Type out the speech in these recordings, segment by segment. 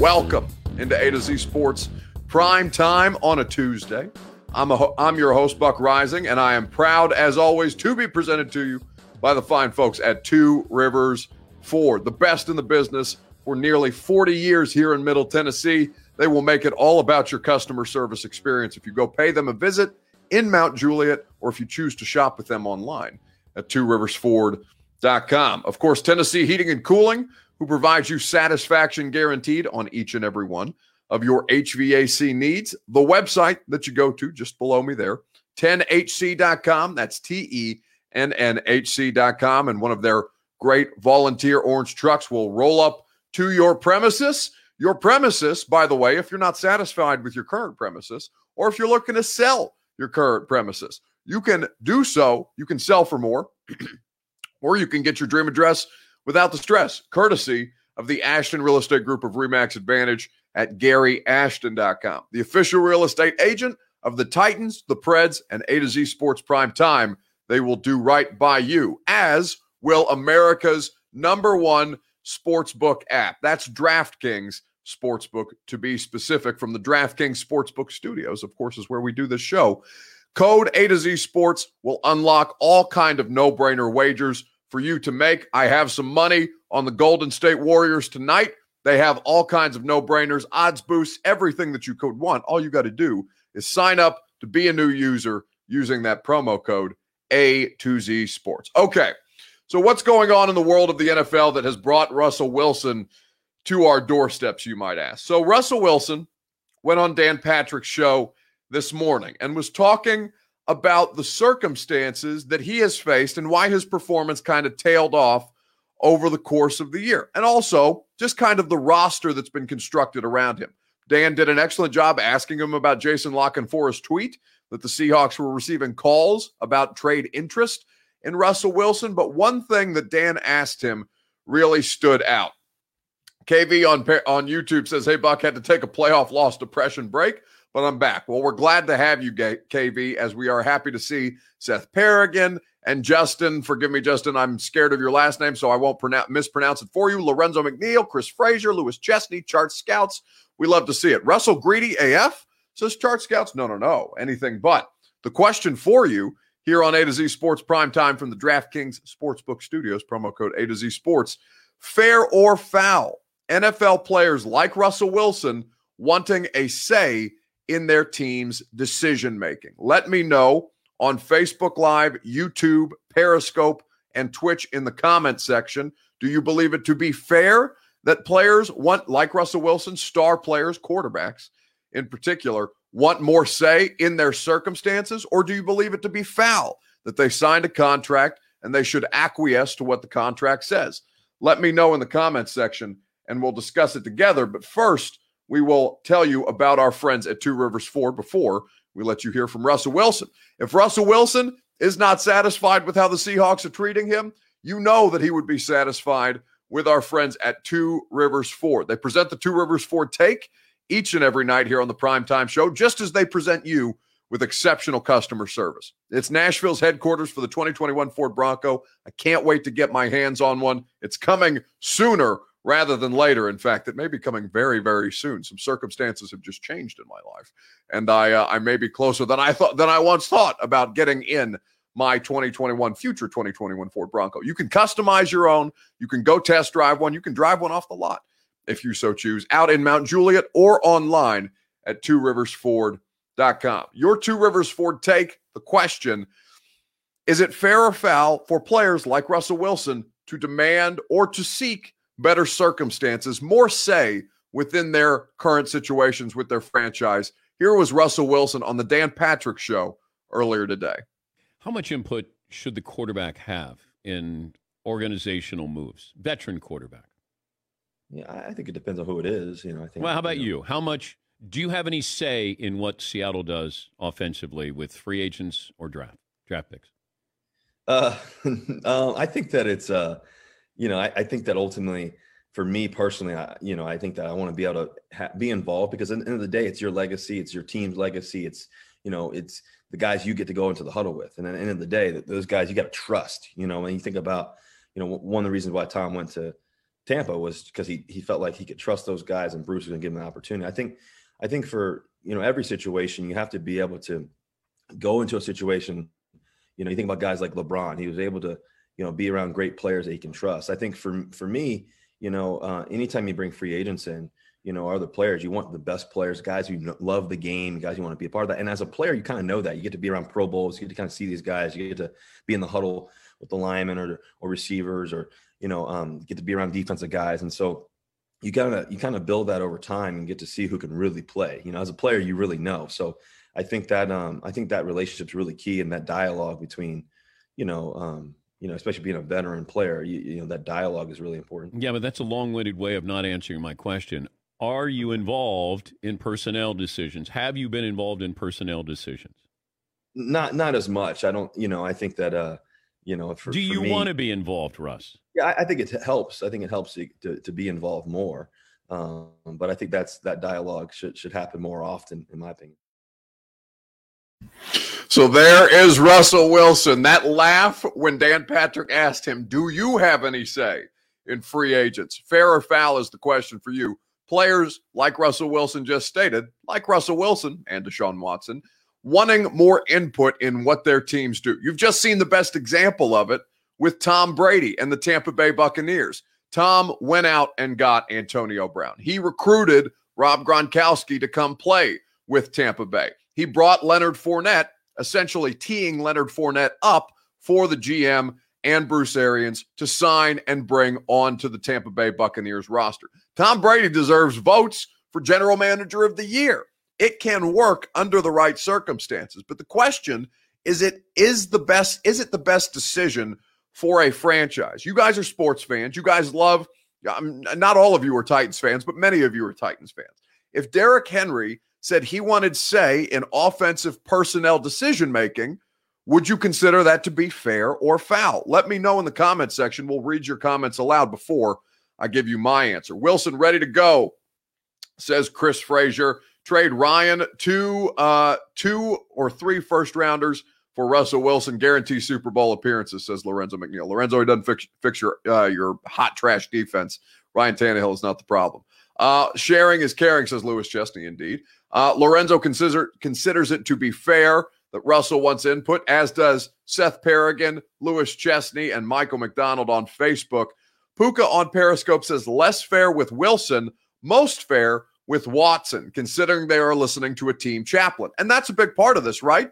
Welcome into A to Z Sports Prime Time on a Tuesday. I'm, a, I'm your host, Buck Reising, and I am proud, as always, to be presented to you by the fine folks at Two Rivers Ford, the best in the business for nearly 40 years here in Middle Tennessee. They will make it all about your customer service experience if you go pay them a visit in Mount Juliet or if you choose to shop with them online at two rivers tworiversford.com. Of course, Tennessee Heating and Cooling who provides you satisfaction guaranteed on each and every one of your HVAC needs. The website that you go to just below me there, TennHC.com. That's T E N N H C.com. And one of their great volunteer orange trucks will roll up to your premises. Your premises, by the way, if you're not satisfied with your current premises, or if you're looking to sell your current premises, you can do so. You can sell for more, or you can get your dream address without the stress, courtesy of the Ashton Real Estate Group of Remax Advantage at GaryAshton.com, the official real estate agent of the Titans, the Preds, and A to Z Sports Prime Time. They will do right by you, as will America's number one sportsbook app. That's DraftKings Sportsbook, to be specific, from the DraftKings Sportsbook Studios, of course, is where we do this show. Code A to Z Sports will unlock all kind of no-brainer wagers for you to make. I have some money on the Golden State Warriors tonight. They have all kinds of no brainers, odds boosts, everything that you could want. All you got to do is sign up to be a new user using that promo code A2Z Sports. Okay. So, what's going on in the world of the NFL that has brought Russell Wilson to our doorsteps, you might ask? So, Russell Wilson went on Dan Patrick's show this morning and was talking about the circumstances that he has faced and why his performance kind of tailed off over the course of the year. And also just kind of the roster that's been constructed around him. Dan did an excellent job asking him about Jason La Canfora's tweet that the Seahawks were receiving calls about trade interest in Russell Wilson. But one thing that Dan asked him really stood out. KV on, on YouTube says, Hey, Buck had to take a playoff loss depression break but I'm back. Well, we're glad to have you, KV, as we are happy to see Seth Paragon and Justin. Forgive me, Justin. I'm scared of your last name, so I won't pronounce, mispronounce it for you. Lorenzo McNeil, Chris Frazier, Lewis Chesney, Chart Scouts. We love to see it. Russell Greedy AF says Chart Scouts. No, no, no. Anything but. The question for you here on A to Z Sports Prime Time from the DraftKings Sportsbook Studios, promo code A to Z Sports. Fair or foul? NFL players like Russell Wilson wanting a say in their team's decision making. Let me know on Facebook Live, YouTube, Periscope, and Twitch in the comment section. Do you believe it to be fair that players want, like Russell Wilson, star players, quarterbacks in particular, want more say in their circumstances? Or do you believe it to be foul that they signed a contract and they should acquiesce to what the contract says? Let me know in the comments section and we'll discuss it together. But first, we will tell you about our friends at Two Rivers Ford before we let you hear from Russell Wilson. If Russell Wilson is not satisfied with how the Seahawks are treating him, you know that he would be satisfied with our friends at Two Rivers Ford. They present the Two Rivers Ford take each and every night here on the Primetime Show, just as they present you with exceptional customer service. It's Nashville's headquarters for the 2021 Ford Bronco. I can't wait to get my hands on one. It's coming sooner rather than later. In fact, it may be coming very, very soon. Some circumstances have just changed in my life, and I uh, I may be closer than I thought than I once thought about getting in my 2021 future 2021 Ford Bronco. You can customize your own. You can go test drive one. You can drive one off the lot if you so choose, out in Mount Juliet or online at Two Rivers tworiversford.com. Your Two Rivers Ford take the question is it fair or foul for players like Russell Wilson to demand or to seek better circumstances, more say within their current situations with their franchise. Here was Russell Wilson on the Dan Patrick show earlier today. How much input should the quarterback have in organizational moves? Veteran quarterback. Yeah, I think it depends on who it is. You know, I think. Well, how about you? Know. you? How much do you have any say in what Seattle does offensively with free agents or draft draft picks? Uh, uh I think that it's uh you know, I, I think that ultimately, for me personally, I, you know, I think that I want to be able to ha- be involved because at the end of the day, it's your legacy, it's your team's legacy, it's you know, it's the guys you get to go into the huddle with, and at the end of the day, those guys you got to trust. You know, when you think about, you know, one of the reasons why Tom went to Tampa was because he he felt like he could trust those guys and Bruce was going to give him an opportunity. I think I think for you know every situation you have to be able to go into a situation. You know, you think about guys like LeBron. He was able to you know be around great players that he can trust. I think for for me, you know, uh, anytime you bring free agents in, you know, are the players, you want the best players, guys who love the game, guys you want to be a part of that. And as a player, you kind of know that you get to be around Pro Bowls, you get to kind of see these guys, you get to be in the huddle with the linemen or or receivers, or you know, um, get to be around defensive guys, and so you kind of you kind of build that over time and get to see who can really play. You know, as a player, you really know. So I think that um, I think that relationship's really key, and that dialogue between, you know, um, you know, especially being a veteran player, you, you know, that dialogue is really important. Yeah, but that's a long-winded way of not answering my question. Are you involved in personnel decisions? Have you been involved in personnel decisions? Not not as much. I don't. You know, I think that. uh you know, for, do you want to be involved, Russ? Yeah, I, I, think it helps. I think it helps to, to be involved more. Um, but I think that's that dialogue should should happen more often, in my opinion. So there is Russell Wilson. That laugh when Dan Patrick asked him, Do you have any say in free agents? Fair or foul is the question for you. Players like Russell Wilson just stated, like Russell Wilson and Deshaun Watson, wanting more input in what their teams do. You've just seen the best example of it with Tom Brady and the Tampa Bay Buccaneers. Tom went out and got Antonio Brown. He recruited Rob Gronkowski to come play with Tampa Bay. He brought Leonard Fournette, essentially teeing Leonard Fournette up for the GM and Bruce Arians to sign and bring on to the Tampa Bay Buccaneers roster. Tom Brady deserves votes for general manager of the year. It can work under the right circumstances, but the question is it is the best is it the best decision for a franchise? You guys are sports fans. You guys love not all of you are Titans fans, but many of you are Titans fans. If Derrick Henry said he wanted say in offensive personnel decision making, would you consider that to be fair or foul? Let me know in the comment section. We'll read your comments aloud before I give you my answer. Wilson, ready to go, says Chris Frazier. Trade Ryan two, uh, two or three first rounders for Russell Wilson. Guarantee Super Bowl appearances, says Lorenzo McNeil. Lorenzo, he doesn't fix, fix your uh, your hot trash defense. Ryan Tannehill is not the problem. Uh, sharing is caring, says Lewis Chesney. Indeed, uh, Lorenzo consider, considers it to be fair that Russell wants input, as does Seth Perrigan, Lewis Chesney, and Michael McDonald on Facebook. Puka on Periscope says less fair with Wilson, most fair with Watson, considering they are listening to a team chaplain. And that's a big part of this, right?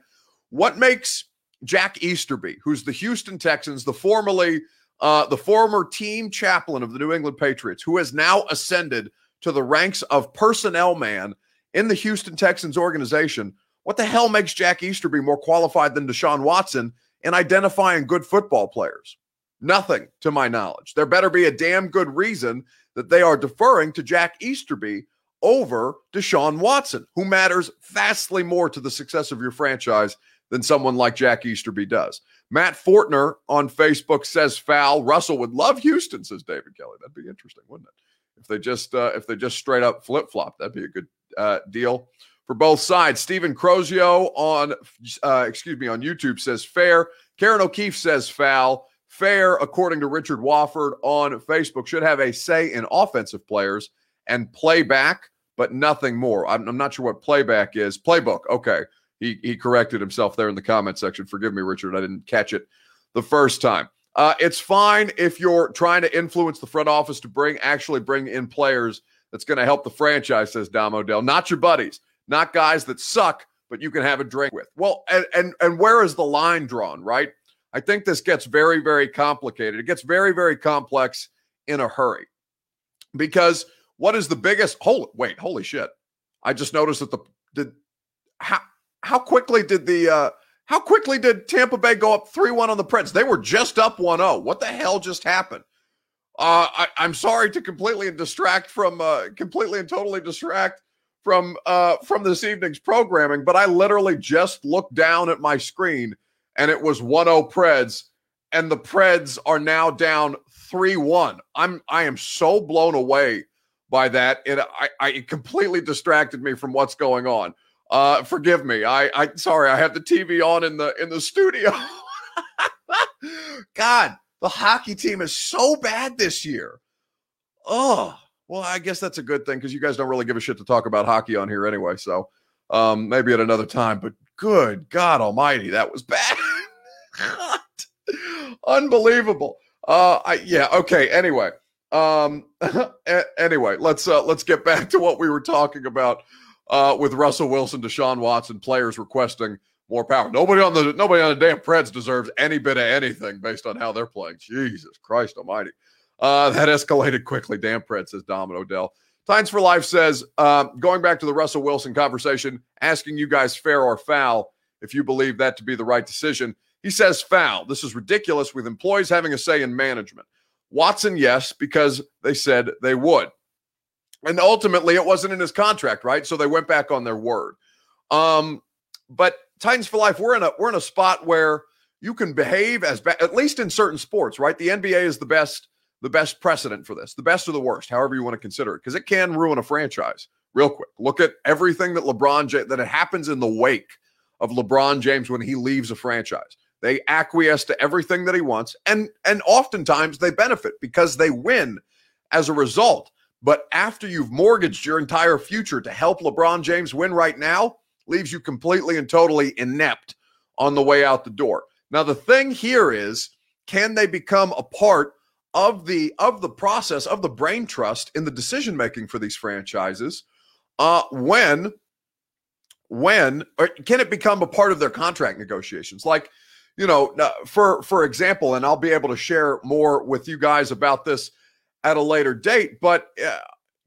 What makes Jack Easterby, who's the Houston Texans, the formerly uh, the former team chaplain of the New England Patriots, who has now ascended to the ranks of personnel man in the Houston Texans organization, what the hell makes Jack Easterby more qualified than Deshaun Watson in identifying good football players? Nothing, to my knowledge. There better be a damn good reason that they are deferring to Jack Easterby over Deshaun Watson, who matters vastly more to the success of your franchise than someone like Jack Easterby does. Matt Fortner on Facebook says foul. Russell would love Houston, says David Kelly. That'd be interesting, wouldn't it? If they just uh, if they just straight up flip flop, that'd be a good uh, deal for both sides. Stephen Crozio on uh, excuse me on YouTube says fair. Karen O'Keefe says foul. Fair, according to Richard Wofford on Facebook, should have a say in offensive players and playback, but nothing more. I'm, I'm not sure what playback is. Playbook. Okay. He, he corrected himself there in the comment section. Forgive me, Richard. I didn't catch it the first time. Uh, it's fine if you're trying to influence the front office to bring actually bring in players that's going to help the franchise, says Dom Odell. Not your buddies, not guys that suck, but you can have a drink with. Well, and and and where is the line drawn, right? I think this gets very, very complicated. It gets very, very complex in a hurry because what is the biggest? Holy wait, holy shit! I just noticed that the did how how quickly did the uh how quickly did Tampa Bay go up 3 1 on the Preds? They were just up 1 0. What the hell just happened? Uh, I, am sorry to completely distract from, uh, completely and totally distract from, uh, from this evening's programming, but I literally just looked down at my screen and it was 1 0 Preds, and the Preds are now down 3 1. I'm, I am so blown away by that. It I, I it completely distracted me from what's going on. Uh, forgive me. I I sorry. I have the TV on in the in the studio. God, the hockey team is so bad this year. Oh, well, I guess that's a good thing because you guys don't really give a shit to talk about hockey on here anyway. So um, maybe at another time. But good God Almighty, that was bad. Unbelievable. Uh, I, yeah. Okay. Anyway, um, anyway, let's uh, let's get back to what we were talking about uh, with Russell Wilson, Deshaun Watson, players requesting more power. Nobody on the nobody on the damn Preds deserves any bit of anything based on how they're playing. Jesus Christ Almighty. Uh, that escalated quickly. Damn Preds says Domino Dell. Times for Life says, uh, going back to the Russell Wilson conversation, asking you guys fair or foul if you believe that to be the right decision. He says foul. This is ridiculous with employees having a say in management. Watson, yes, because they said they would. And ultimately, it wasn't in his contract, right? So they went back on their word. Um, but Titans for Life, we're in a we're in a spot where you can behave as ba- at least in certain sports, right? The NBA is the best the best precedent for this, the best or the worst, however you want to consider it, because it can ruin a franchise real quick. Look at everything that LeBron that it happens in the wake of LeBron James when he leaves a franchise. They acquiesce to everything that he wants, and and oftentimes they benefit because they win as a result. But after you've mortgaged your entire future to help LeBron James win right now, leaves you completely and totally inept on the way out the door. Now the thing here is, can they become a part of the of the process of the brain trust in the decision making for these franchises uh when when or can it become a part of their contract negotiations like you know for for example and i'll be able to share more with you guys about this at a later date but uh,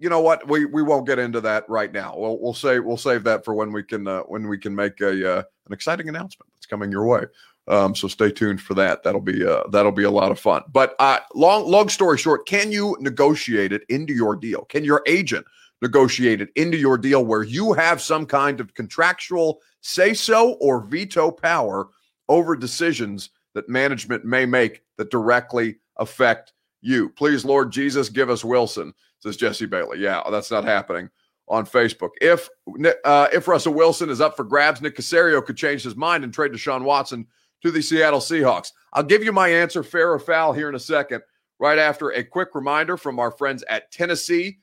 you know what we we won't get into that right now we'll we'll say we'll save that for when we can uh, when we can make a uh, an exciting announcement that's coming your way um, so stay tuned for that. That'll be uh, that'll be a lot of fun. But uh, long long story short, can you negotiate it into your deal? Can your agent negotiate it into your deal where you have some kind of contractual say so or veto power over decisions that management may make that directly affect you? Please, Lord Jesus, give us Wilson, says Jesse Bailey. Yeah, that's not happening on Facebook. If uh, if Russell Wilson is up for grabs, Nick Caserio could change his mind and trade Deshaun Watson to the Seattle Seahawks. I'll give you my answer, fair or foul, here in a second, right after a quick reminder from our friends at Tennessee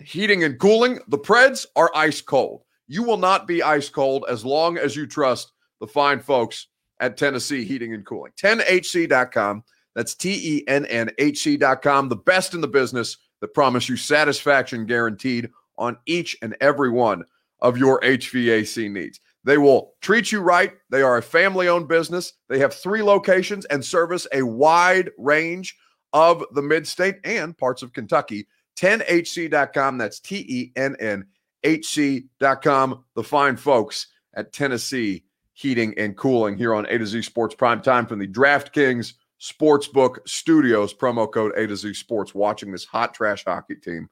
Heating and Cooling. The Preds are ice cold. You will not be ice cold as long as you trust the fine folks at Tennessee Heating and Cooling. TennHC.com. That's T E N N H C.com. The best in the business that promise you satisfaction guaranteed on each and every one of your HVAC needs. They will treat you right. They are a family owned business. They have three locations and service a wide range of the mid state and parts of Kentucky. TennHC.com. That's T E N N H C.com. The fine folks at Tennessee Heating and Cooling here on A to Z Sports Prime Time from the DraftKings Sportsbook Studios. Promo code A to Z Sports. Watching this hot trash hockey team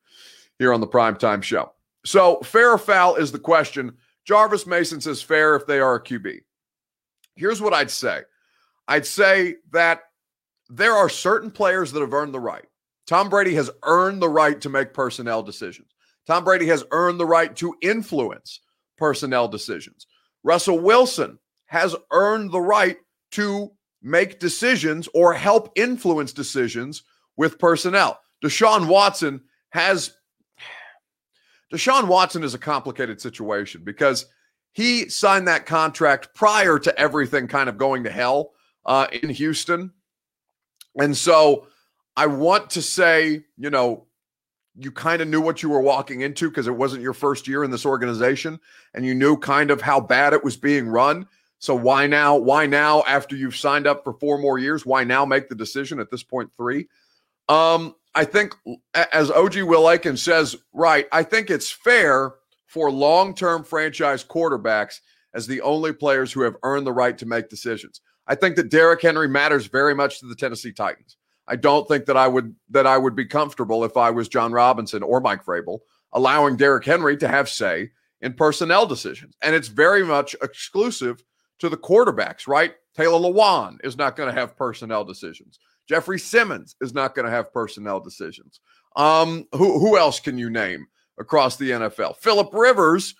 here on the Prime Time Show. So, fair or foul is the question Jarvis Mason says fair if they are a QB. Here's what I'd say I'd say that there are certain players that have earned the right. Tom Brady has earned the right to make personnel decisions. Tom Brady has earned the right to influence personnel decisions. Russell Wilson has earned the right to make decisions or help influence decisions with personnel. Deshaun Watson has Deshaun Watson is a complicated situation because he signed that contract prior to everything kind of going to hell uh, in Houston. And so I want to say, you know, you kind of knew what you were walking into because it wasn't your first year in this organization and you knew kind of how bad it was being run. So why now? Why now after you've signed up for four more years? Why now make the decision at this point three? Um, I think, as OG Will says, right, I think it's fair for long term franchise quarterbacks as the only players who have earned the right to make decisions. I think that Derrick Henry matters very much to the Tennessee Titans. I don't think that I would that I would be comfortable if I was Jon Robinson or Mike Vrabel allowing Derrick Henry to have say in personnel decisions. And it's very much exclusive to the quarterbacks, right? Taylor Lewan is not going to have personnel decisions. Jeffrey Simmons is not going to have personnel decisions. Um, who who else can you name across the NFL? Philip Rivers.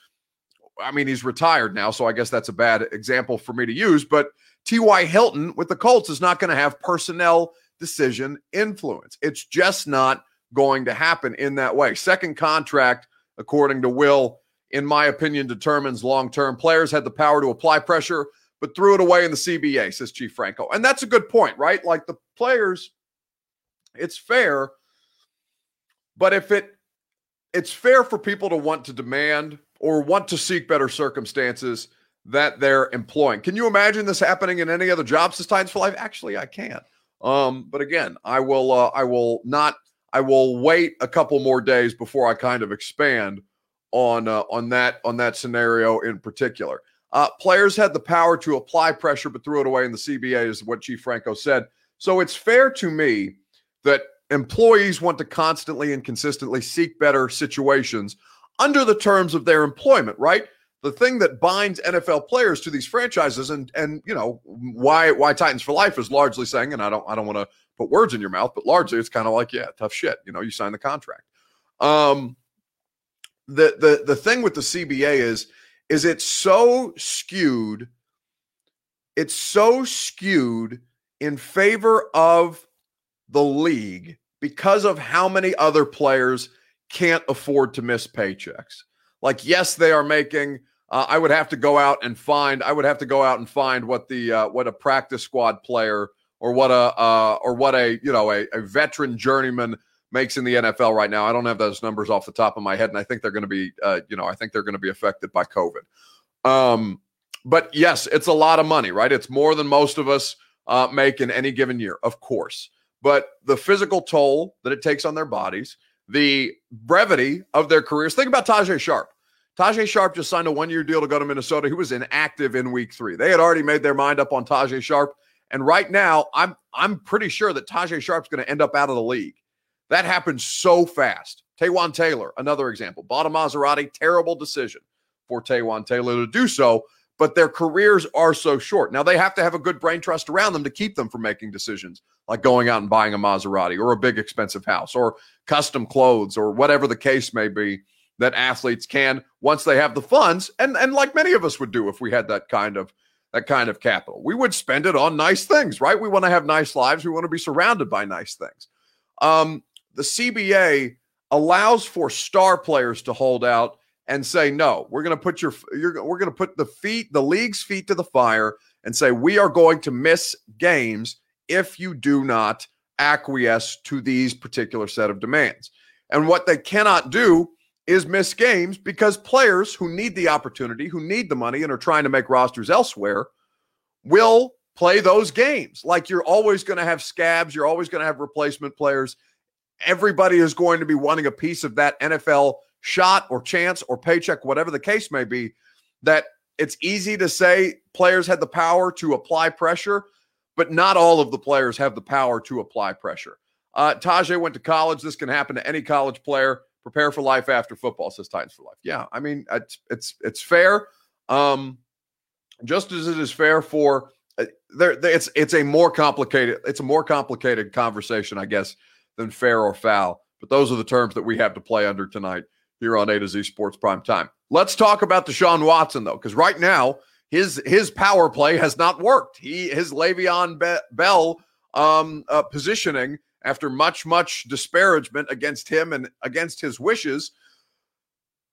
I mean, he's retired now, so I guess that's a bad example for me to use. But T.Y. Hilton with the Colts is not going to have personnel decision influence. It's just not going to happen in that way. Second contract, according to Will, in my opinion, determines long term. Players had the power to apply pressure, but threw it away in the CBA, says Chief Franco. And that's a good point, right? Like the players, it's fair, but if it it's fair for people to want to demand or want to seek better circumstances that they're employing. Can you imagine this happening in any other job Titans for Life? Actually, I can't. Um, but again, I will uh, I will not I will wait a couple more days before I kind of expand on uh, on that on that scenario in particular. Uh, players had the power to apply pressure, but threw it away in the CBA, is what Chief Franco said. So it's fair to me that employees want to constantly and consistently seek better situations under the terms of their employment, right? The thing that binds NFL players to these franchises and and you know why why Titans for life is largely saying and I don't I don't want to put words in your mouth but largely it's kind of like yeah tough shit you know you sign the contract um the the the thing with the CBA is is it's so skewed it's so skewed in favor of the league because of how many other players can't afford to miss paychecks. Like, yes, they are making. Uh, I would have to go out and find. I would have to go out and find what the uh, what a practice squad player or what a uh, or what a you know a, a veteran journeyman makes in the NFL right now. I don't have those numbers off the top of my head, and I think they're going to be uh, you know I think they're going to be affected by COVID. Um, but yes, it's a lot of money, right? It's more than most of us uh, make in any given year, of course. But the physical toll that it takes on their bodies the brevity of their careers. Think about Tajae Sharpe. Tajae Sharpe just signed a one year deal to go to Minnesota. He was inactive in week three. They had already made their mind up on Tajae Sharpe. And right now, I'm I'm pretty sure that Tajae Sharpe's going to end up out of the league. That happened so fast. Taywan Taylor, another example. Bought a Maserati, terrible decision for Taywan Taylor to do so but their careers are so short. Now they have to have a good brain trust around them to keep them from making decisions like going out and buying a Maserati or a big expensive house or custom clothes or whatever the case may be that athletes can once they have the funds and and like many of us would do if we had that kind of that kind of capital. We would spend it on nice things, right? We want to have nice lives, we want to be surrounded by nice things. Um, the CBA allows for star players to hold out and say no we're going to put your we're going to put the feet the league's feet to the fire and say we are going to miss games if you do not acquiesce to these particular set of demands. And what they cannot do is miss games because players who need the opportunity who need the money and are trying to make rosters elsewhere will play those games. Like you're always going to have scabs you're always going to have replacement players everybody is going to be wanting a piece of that NFL shot or chance or paycheck, whatever the case may be, that it's easy to say players had the power to apply pressure, but not all of the players have the power to apply pressure. Uh, Tajae went to college. This can happen to any college player. Prepare for life after football, says Titans for life. Yeah, I mean it's it's it's fair. Um, just as it is fair for uh, there, it's it's a more complicated it's a more complicated conversation, I guess, than fair or foul. But those are the terms that we have to play under tonight here on A to Z Sports Prime Time. Let's talk about Deshaun Watson though, because right now his his power play has not worked. He his Le'Veon Be- Bell um, uh, positioning after much much disparagement against him and against his wishes.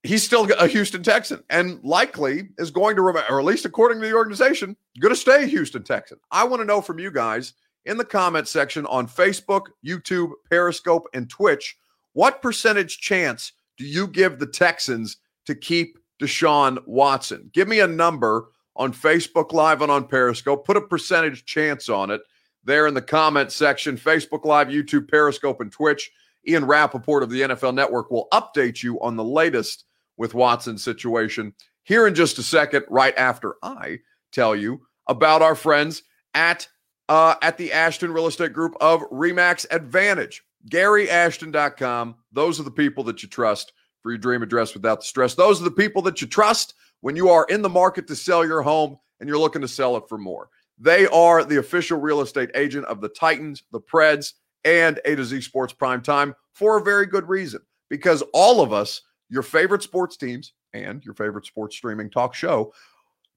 He's still a Houston Texan and likely is going to, remain, or at least according to the organization, going to stay Houston Texan. I want to know from you guys in the comment section on Facebook, YouTube, Periscope, and Twitch what percentage chance do you give the Texans to keep Deshaun Watson? Give me a number on Facebook Live and on Periscope. Put a percentage chance on it there in the comment section. Facebook Live, YouTube, Periscope, and Twitch. Ian Rapoport of the NFL Network will update you on the latest with Watson's situation here in just a second, right after I tell you about our friends at uh, at the Ashton Real Estate Group of Remax Advantage. GaryAshton.com. Those are the people that you trust for your dream address without the stress. Those are the people that you trust when you are in the market to sell your home and you're looking to sell it for more. They are the official real estate agent of the Titans, the Preds, and A to Z Sports Prime Time for a very good reason. Because all of us, your favorite sports teams and your favorite sports streaming talk show,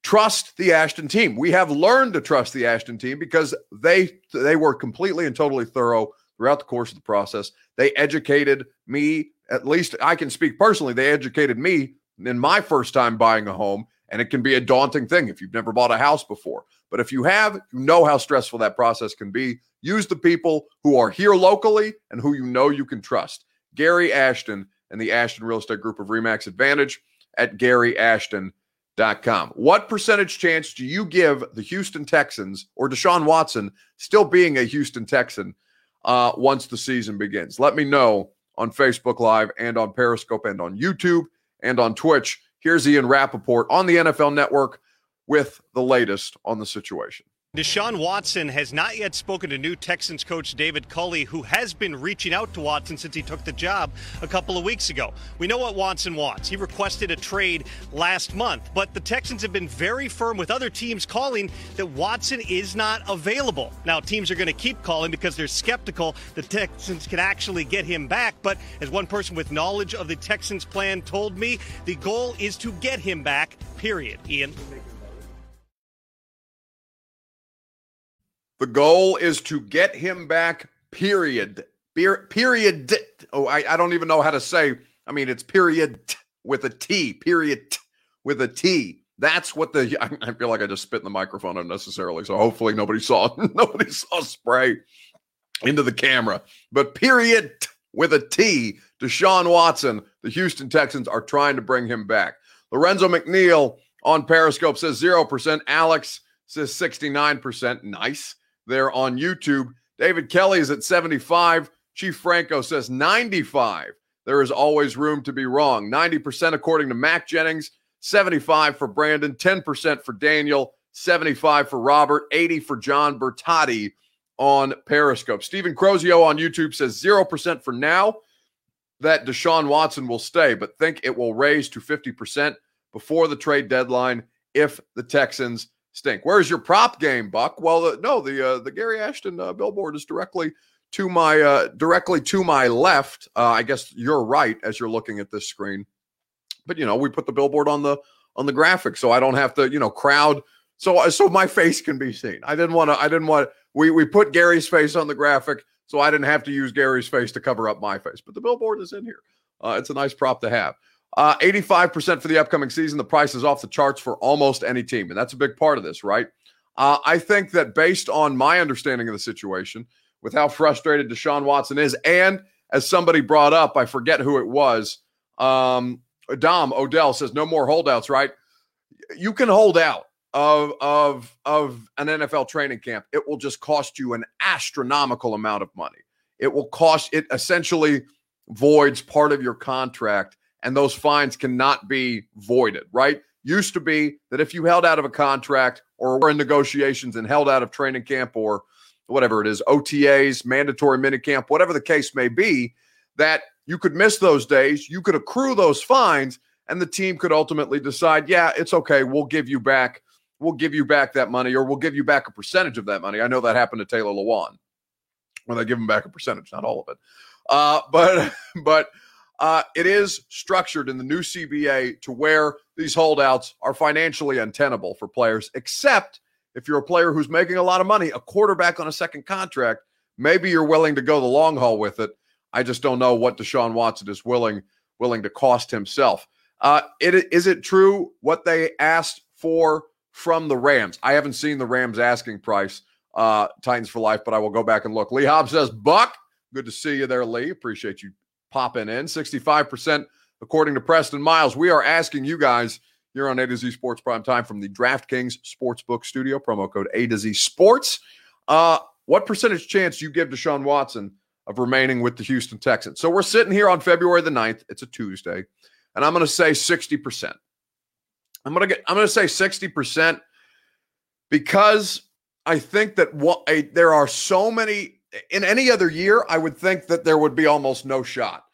trust the Ashton team. We have learned to trust the Ashton team because they they were completely and totally thorough throughout the course of the process. They educated me, at least I can speak personally, they educated me in my first time buying a home. And it can be a daunting thing if you've never bought a house before. But if you have, you know how stressful that process can be. Use the people who are here locally and who you know you can trust. Gary Ashton and the Ashton Real Estate Group of Remax Advantage at GaryAshton.com. What percentage chance do you give the Houston Texans or Deshaun Watson still being a Houston Texan uh, once the season begins? Let me know on Facebook Live and on Periscope and on YouTube and on Twitch. Here's Ian Rapoport on the NFL Network with the latest on the situation. Deshaun Watson has not yet spoken to new Texans coach David Culley, who has been reaching out to Watson since he took the job a couple of weeks ago. We know what Watson wants. He requested a trade last month, but the Texans have been very firm with other teams calling that Watson is not available. Now, teams are going to keep calling because they're skeptical the Texans can actually get him back. But as one person with knowledge of the Texans plan told me, the goal is to get him back, period. Ian. The goal is to get him back, period. period. Oh, I, I don't even know how to say. I mean, it's period with a T, period with a T. That's what the I, feel like I just spit in the microphone unnecessarily. So hopefully nobody saw nobody saw spray into the camera. But period with a T, Deshaun Watson, the Houston Texans are trying to bring him back. Lorenzo McNeil on Periscope says 0%. Alex says 69%. Nice there on YouTube. David Kelly is at 75. Chief Franco says 95. There is always room to be wrong. 90% according to Mac Jennings, 75 for Brandon, 10% for Daniel, 75 for Robert, 80 for John Bertotti on Periscope. Stephen Crozio on YouTube says 0% for now that Deshaun Watson will stay, but think it will raise to 50% before the trade deadline if the Texans stink. Where's your prop game, Buck? Well, uh, no, the uh, the Gary Ashton uh, billboard is directly to my uh, directly to my left. Uh, I guess you're right as you're looking at this screen, but you know we put the billboard on the on the graphic, so I don't have to you know crowd. So uh, so my face can be seen. I didn't want to. I didn't want. We we put Gary's face on the graphic, so I didn't have to use Gary's face to cover up my face. But the billboard is in here. It's a nice prop to have. Uh, 85% for the upcoming season. The price is off the charts for almost any team. And that's a big part of this, right? Uh, I think that based on my understanding of the situation, with how frustrated Deshaun Watson is, and as somebody brought up, I forget who it was, um, Dom Odell says no more holdouts, right? You can hold out of of of an NFL training camp. It will just cost you an astronomical amount of money. It will cost it essentially voids part of your contract and those fines cannot be voided, right? Used to be that if you held out of a contract or were in negotiations and held out of training camp or whatever it is, OTAs, mandatory minicamp, whatever the case may be, that you could miss those days, you could accrue those fines, and the team could ultimately decide, yeah, it's okay, we'll give you back, we'll give you back that money, or we'll give you back a percentage of that money. I know that happened to Taylor Lewan when they give him back a percentage, not all of it. Uh, but but uh, it is structured in the new CBA to where these holdouts are financially untenable for players, except if you're a player who's making a lot of money, a quarterback on a second contract, maybe you're willing to go the long haul with it. I just don't know what Deshaun Watson is willing willing to cost himself. Uh, it, is it true what they asked for from the Rams? I haven't seen the Rams asking price, uh, Titans for life, but I will go back and look. Lee Hobbs says, Buck, good to see you there, Lee. Appreciate you popping in. 65% according to Preston Miles. We are asking you guys here on A to Z Sports Prime Time from the DraftKings Sportsbook Studio, promo code A to Z Sports. Uh, what percentage chance do you give to Deshaun Watson of remaining with the Houston Texans? So we're sitting here on February the 9th. It's a Tuesday, and I'm going to say 60%. I'm going to get I'm going to say 60% because I think that what a, there are so many in any other year, I would think that there would be almost no shot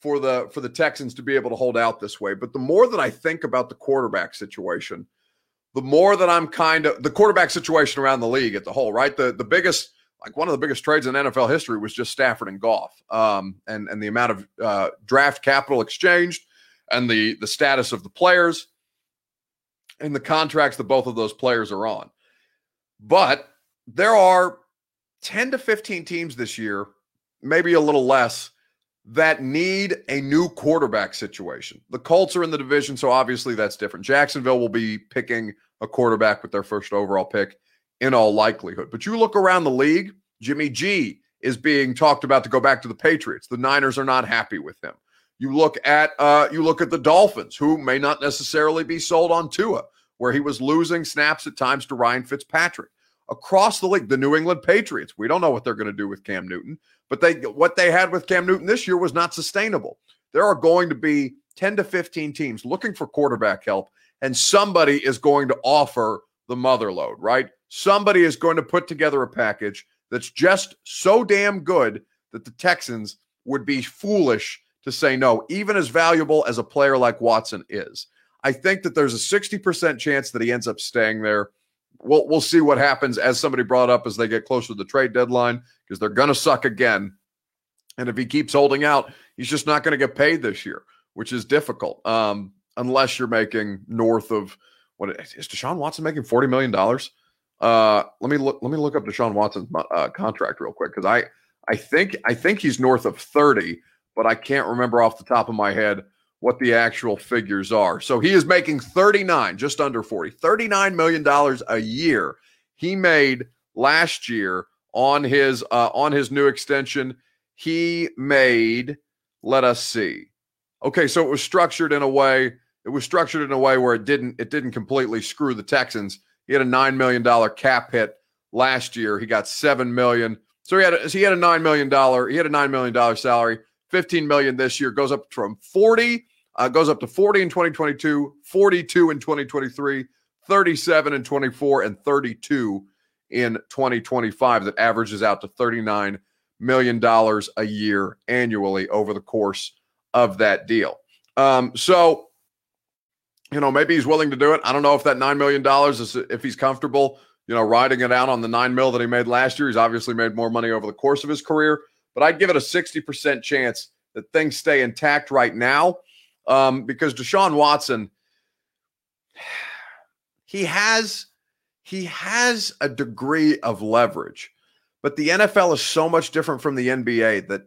for the for the Texans to be able to hold out this way. But the more that I think about the quarterback situation, the more that I'm kind of the quarterback situation around the league at the whole, right? The the biggest like one of the biggest trades in NFL history was just Stafford and Goff, um, and and the amount of uh, draft capital exchanged, and the the status of the players, and the contracts that both of those players are on. But there are 10 to 15 teams this year, maybe a little less, that need a new quarterback situation. The Colts are in the division, so obviously that's different. Jacksonville will be picking a quarterback with their first overall pick in all likelihood. But you look around the league, Jimmy G is being talked about to go back to the Patriots. The Niners are not happy with him. You look at uh, you look at the Dolphins, who may not necessarily be sold on Tua, where he was losing snaps at times to Ryan Fitzpatrick. Across the league, the New England Patriots, we don't know what they're going to do with Cam Newton, but they what they had with Cam Newton this year was not sustainable. There are going to be 10 to 15 teams looking for quarterback help, and somebody is going to offer the mother load, right? Somebody is going to put together a package that's just so damn good that the Texans would be foolish to say no, even as valuable as a player like Watson is. I think that there's a 60% chance that he ends up staying there. We'll, we'll see what happens as somebody brought up as they get closer to the trade deadline because they're going to suck again. And if he keeps holding out, he's just not going to get paid this year, which is difficult um, unless you're making north of what is Deshaun Watson making $40 million? Uh, let me look. Let me look up Deshaun Watson's uh, contract real quick because I I think I think he's north of thirty, but I can't remember off the top of my head what the actual figures are. So he is making 39, just under 40, 39 million dollars a year. He made last year on his uh, on his new extension. He made, let us see. Okay, so it was structured in a way. It was structured in a way where it didn't it didn't completely screw the Texans. He had a nine million dollar cap hit last year. He got seven million. So he had a, so he had a nine million dollar. He had a nine million dollar salary. Fifteen million this year goes up from forty. Uh, goes up to 40 in 2022, 42 in 2023, 37 in 24, and 32 in 2025. That averages out to 39 million dollars a year annually over the course of that deal. Um, so you know, maybe he's willing to do it. I don't know if that $9 million is if he's comfortable, you know, riding it out on the nine mil that he made last year. He's obviously made more money over the course of his career, but I'd give it a 60% chance that things stay intact right now um, because Deshaun Watson, he has he has a degree of leverage, but the NFL is so much different from the NBA that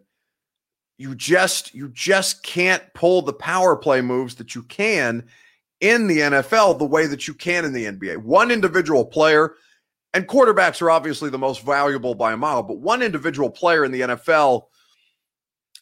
you just you just can't pull the power play moves that you can in the NFL the way that you can in the NBA. One individual player, and quarterbacks are obviously the most valuable by a mile, but one individual player in the NFL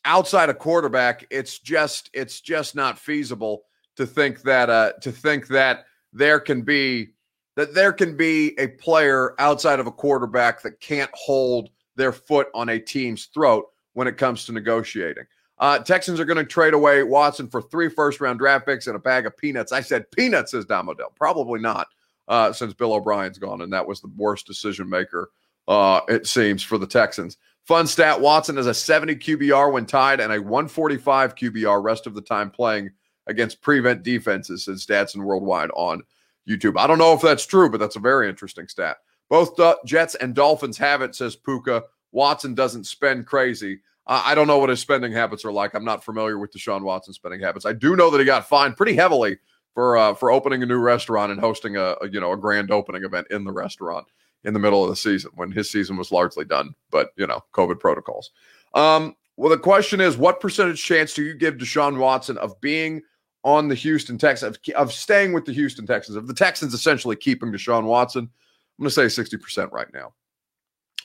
outside a quarterback, it's just it's just not feasible to think that uh to think that there can be that there can be a player outside of a quarterback that can't hold their foot on a team's throat when it comes to negotiating. Uh, Texans are going to trade away Watson for three first round draft picks and a bag of peanuts. I said peanuts, says Don Modell. Probably not, uh, since Bill O'Brien's gone, and that was the worst decision maker, uh, it seems, for the Texans. Fun stat Watson has a 70 QBR when tied and a 145 QBR rest of the time playing against prevent defenses, says Stats and Worldwide on YouTube. I don't know if that's true, but that's a very interesting stat. Both Jets and Dolphins have it, says Puka. Watson doesn't spend crazy. I don't know what his spending habits are like. I'm not familiar with Deshaun Watson's spending habits. I do know that he got fined pretty heavily for uh, for opening a new restaurant and hosting a, a, you know a grand opening event in the restaurant in the middle of the season when his season was largely done. But you know, COVID protocols. Um, well, the question is, what percentage chance do you give Deshaun Watson of being on the Houston Texans, of, of staying with the Houston Texans, of the Texans essentially keeping Deshaun Watson? I'm going to say 60% right now.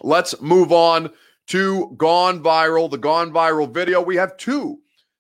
Let's move on to Gone Viral, the Gone Viral video. We have two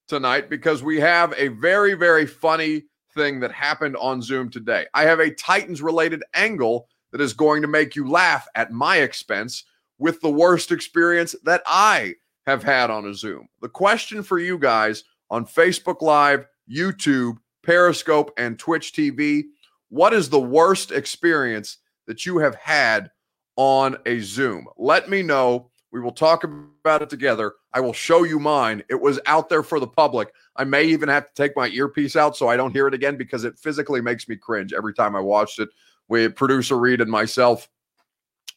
tonight because we have a very, very funny thing that happened on Zoom today. I have a Titans related angle that is going to make you laugh at my expense with the worst experience that I have had on a Zoom. The question for you guys on Facebook Live, YouTube, Periscope, and Twitch TV what is the worst experience that you have had on a Zoom? Let me know we will talk about it together. I will show you mine. It was out there for the public. I may even have to take my earpiece out so I don't hear it again because it physically makes me cringe every time I watched it. We producer Reed and myself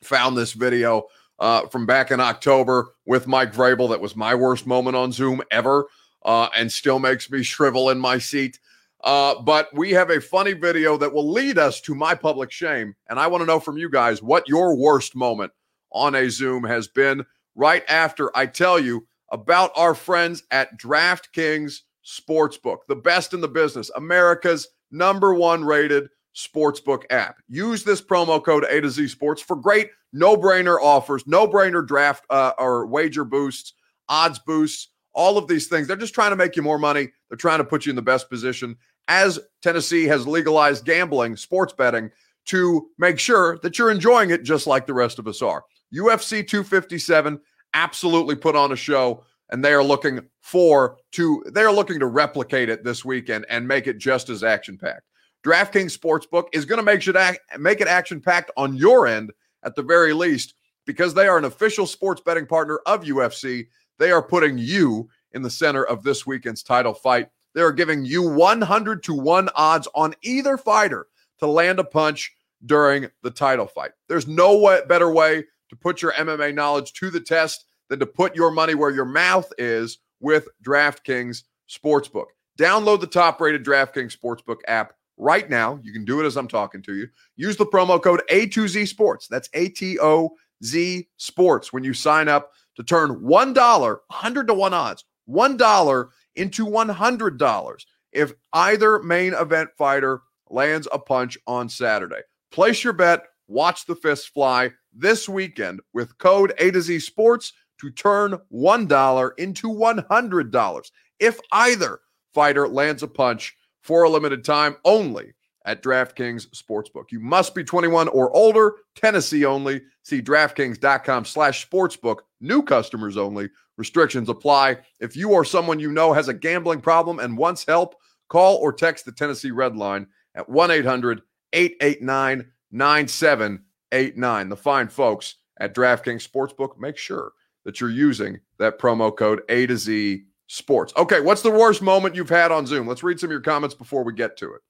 found this video uh, from back in October with Mike Vrabel. That was my worst moment on Zoom ever, uh, and still makes me shrivel in my seat. Uh, but we have a funny video that will lead us to my public shame, and I want to know from you guys what your worst moment on a Zoom has been. right after I tell you about our friends at DraftKings Sportsbook, the best in the business, America's number one rated sportsbook app. Use this promo code A to Z Sports for great no brainer offers, no brainer draft uh, or wager boosts, odds boosts, all of these things. They're just trying to make you more money. They're trying to put you in the best position. As Tennessee has legalized gambling, sports betting, to make sure that you're enjoying it just like the rest of us are. UFC 257 absolutely put on a show and they are looking for to they are looking to replicate it this weekend and make it just as action packed. DraftKings Sportsbook is going to make it make it action packed on your end at the very least because they are an official sports betting partner of UFC. They are putting you in the center of this weekend's title fight. They are giving you 100 to 1 odds on either fighter to land a punch during the title fight. There's no way, better way to put your MMA knowledge to the test than to put your money where your mouth is with DraftKings Sportsbook. Download the top rated DraftKings Sportsbook app right now. You can do it as I'm talking to you. Use the promo code A2Z Sports. That's A T O Z Sports when you sign up to turn $1, 100 to 1 odds, $1 into $100 if either main event fighter lands a punch on Saturday. Place your bet, watch the fists fly this weekend with code A to Z Sports to turn $1 into $100 if either fighter lands a punch for a limited time only at DraftKings Sportsbook. You must be 21 or older, Tennessee only. See DraftKings.com slash sportsbook. New customers only. Restrictions apply. If you or someone you know has a gambling problem and wants help, call or text the Tennessee Red Line at 1 800 889 9789. The fine folks at DraftKings Sportsbook make sure that you're using that promo code A to Z Sports. Okay, what's the worst moment you've had on Zoom? Let's read some of your comments before we get to it.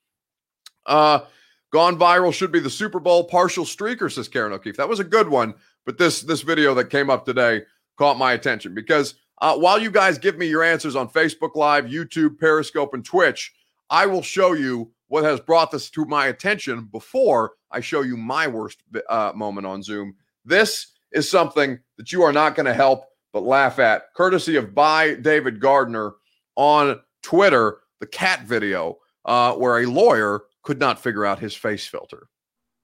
Uh, gone viral should be the Super Bowl partial streaker, says Karen O'Keefe. That was a good one, but this this video that came up today caught my attention because uh, while you guys give me your answers on Facebook Live, YouTube, Periscope, and Twitch, I will show you what has brought this to my attention before I show you my worst uh, moment on Zoom. This is something that you are not going to help but laugh at, courtesy of by David Gardner on Twitter, the cat video uh, where a lawyer could not figure out his face filter.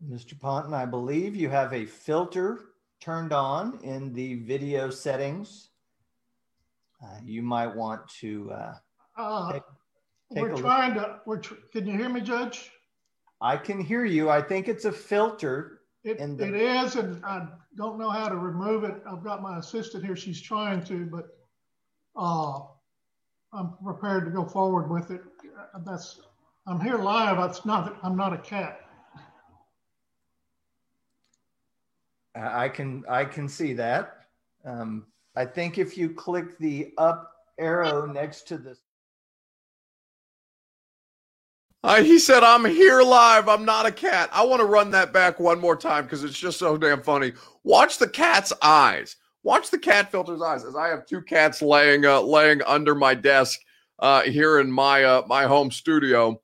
Mr. Ponton, I believe you have a filter turned on in the video settings. Uh, you might want to. Uh, uh take, take we're trying to. We're tr- can you hear me, Judge? I can hear you. I think it's a filter it, the, it is, and I don't know how to remove it. I've got my assistant here. She's trying to, but uh, I'm prepared to go forward with it. That's I'm here live. It's not. I'm not a cat. I can I can see that. Um, I think if you click the up arrow next to the uh, he said, I'm here live. I'm not a cat. I want to run that back one more time because it's just so damn funny. Watch the cat's eyes. Watch the cat filter's eyes as I have two cats laying uh, laying under my desk uh, here in my uh, my home studio,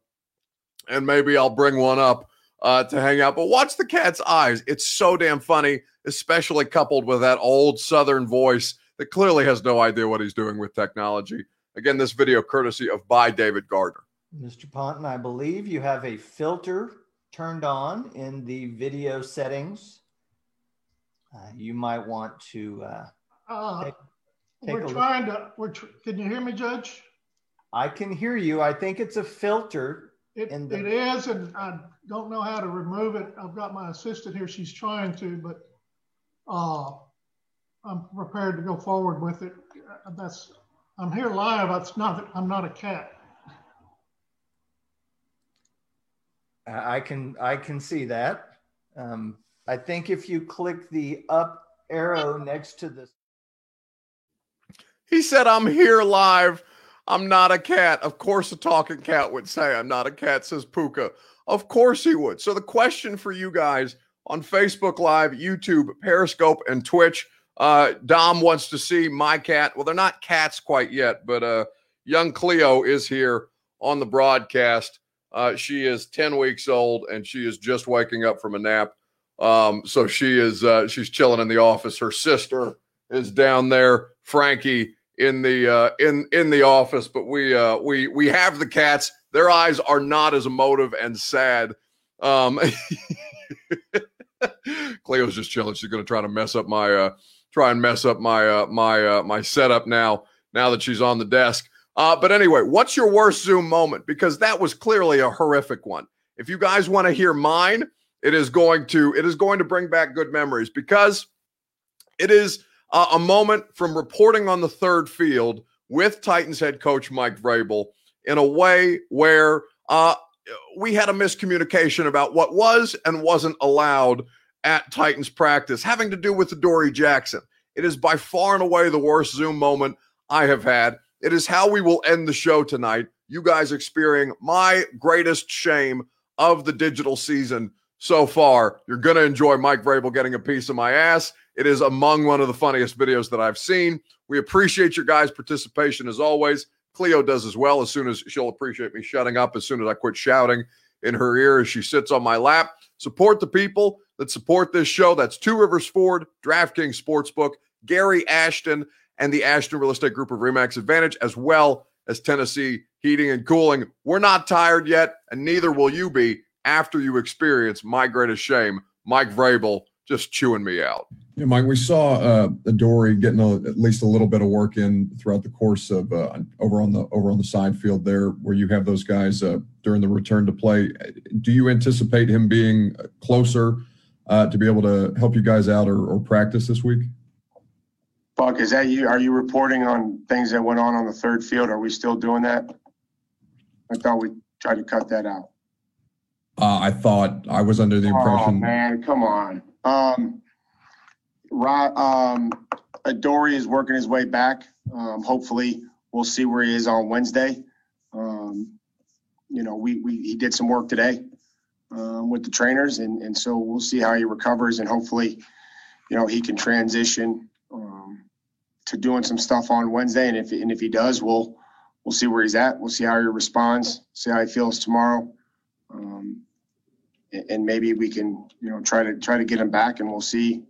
and maybe I'll bring one up uh, to hang out. But watch the cat's eyes. It's so damn funny, especially coupled with that old Southern voice that clearly has no idea what he's doing with technology. Again, this video courtesy of by David Gardner. Mr. Ponton, I believe you have a filter turned on in the video settings. Uh, you might want to. Uh, uh, take, take we're trying look. to. We're tr- can you hear me, Judge? I can hear you. I think it's a filter. It, the- it is, and I don't know how to remove it. I've got my assistant here. She's trying to, but uh, I'm prepared to go forward with it. That's. I'm here live. It's not. I'm not a cat. I can I can see that. Um, I think if you click the up arrow next to this. He said, I'm here live. I'm not a cat. Of course, a talking cat would say, I'm not a cat, says Puka. Of course he would. So, the question for you guys on Facebook Live, YouTube, Periscope, and Twitch uh, Dom wants to see my cat. Well, they're not cats quite yet, but uh, young Cleo is here on the broadcast. Uh, she is 10 weeks old and she is just waking up from a nap. Um, so she is uh, she's chilling in the office. Her sister is down there. Frankie in the uh, in in the office, but we uh, we we have the cats. Their eyes are not as emotive and sad. Um, Cleo's just chilling. She's going to try to mess up my uh, try and mess up my uh, my uh, my setup now. Now that she's on the desk. Uh, but anyway, what's your worst Zoom moment? Because that was clearly a horrific one. If you guys want to hear mine, it is going to it is going to bring back good memories because it is uh, a moment from reporting on the third field with Titans head coach Mike Vrabel in a way where uh, we had a miscommunication about what was and wasn't allowed at Titans practice, having to do with the Dory Jackson. It is by far and away the worst Zoom moment I have had. It is how we will end the show tonight. You guys experiencing my greatest shame of the digital season so far. You're going to enjoy Mike Vrabel getting a piece of my ass. It is among one of the funniest videos that I've seen. We appreciate your guys' participation as always. Cleo does as well. As soon as she'll appreciate me shutting up, as soon as I quit shouting in her ear as she sits on my lap. Support the people that support this show. That's Two Rivers Ford, DraftKings Sportsbook, Gary Ashton, and the Ashton Real Estate Group of Remax Advantage, as well as Tennessee Heating and Cooling. We're not tired yet, and neither will you be after you experience my greatest shame, Mike Vrabel just chewing me out. Yeah, Mike, we saw uh, Dory getting a, at least a little bit of work in throughout the course of uh, over on the over on the side field there, where you have those guys uh, during the return to play. Do you anticipate him being closer uh, to be able to help you guys out or, or practice this week? Buck, is that you? Are you reporting on things that went on on the third field? Are we still doing that? I thought we tried to cut that out. Uh, I thought I was under the impression. Oh man, come on. Um, Rob, um, Adoree is working his way back. Um, hopefully, we'll see where he is on Wednesday. Um, you know, we, we he did some work today um, with the trainers, and and so we'll see how he recovers, and hopefully, you know, he can transition to doing some stuff on Wednesday. And if and if he does, we'll we'll see where he's at. We'll see how he responds. See how he feels tomorrow. Um, and maybe we can, you know, try to try to get him back, and we'll see,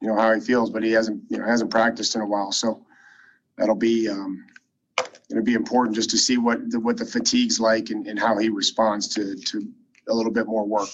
you know, how he feels. But he hasn't, you know, hasn't practiced in a while, so that'll be um, it'll be important just to see what the, what the fatigue's like and, and how he responds to to a little bit more work.